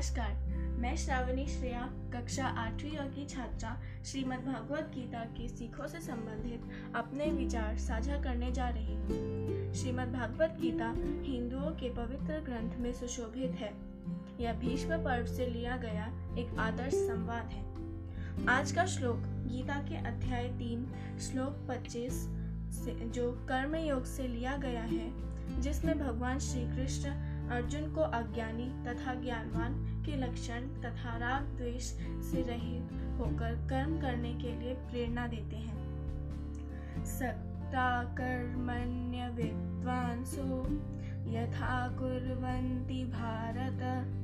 नमस्कार, मैं श्रावणी श्रेया, कक्षा आठवीं की छात्रा श्रीमद् भगवत गीता की सीखों से संबंधित अपने विचार साझा करने जा रही हूँ। श्रीमद् भागवत गीता हिंदुओं के पवित्र ग्रंथ में सुशोभित है। यह भीष्म पर्व से लिया गया एक आदर्श संवाद है। आज का श्लोक गीता के अध्याय तीन, श्लोक पच्चीस से, जो कर्म योग से लिया गया है, जिसमें भगवान श्री कृष्ण अर्जुन को अज्ञानी तथा ज्ञानवान के लक्षण तथा राग द्वेष से रहित होकर कर्म करने के लिए प्रेरणा देते हैं। सक्ता कर्मण्य विद्वांसो, यथा कुर्वन्ति भारत।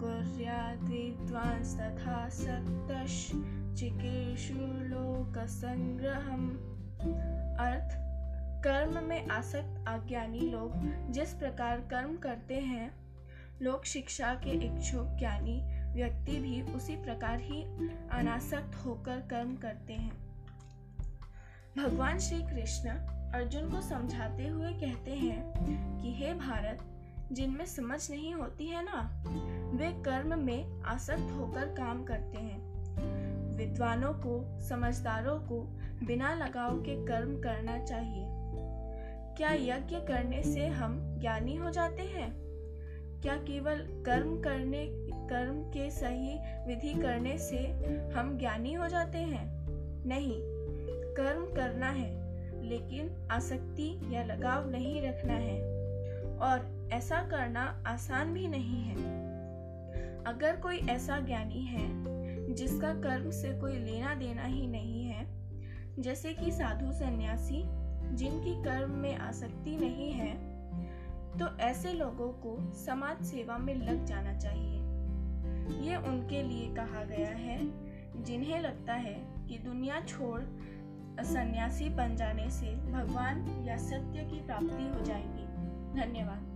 कुर्यात् विद्वांस तथा सक्तश चिकेशु लोक संग्रहम अर्थ कर्म में आसक्त अज्ञानी लोग जिस प्रकार कर्म करते हैं लोग शिक्षा के इच्छुक ज्ञानी व्यक्ति भी उसी प्रकार ही अनासक्त होकर कर्म करते हैं। भगवान श्री कृष्ण अर्जुन को समझाते हुए कहते हैं कि, हे भारत, जिनमें समझ नहीं होती है ना, वे कर्म में आसक्त होकर काम करते हैं। विद्वानों को, समझदारों को बिना लगाव के कर्म करना चाहिए। क्या यज्ञ करने से हम ज्ञानी हो जाते हैं? क्या केवल कर्म करने, कर्म के सही विधि करने से हम ज्ञानी हो जाते हैं? नहीं, कर्म करना है, लेकिन आसक्ति या लगाव नहीं रखना है। और ऐसा करना आसान भी नहीं है। अगर कोई ऐसा ज्ञानी है, जिसका कर्म से कोई लेना देना ही नहीं है, जैसे कि साधु सन्यासी जिनकी कर्म में आसक्ति नहीं है तो ऐसे लोगों को समाज सेवा में लग जाना चाहिए। ये उनके लिए कहा गया है, जिन्हें लगता है कि दुनिया छोड़ सन्यासी बन जाने से भगवान या सत्य की प्राप्ति हो जाएगी। धन्यवाद।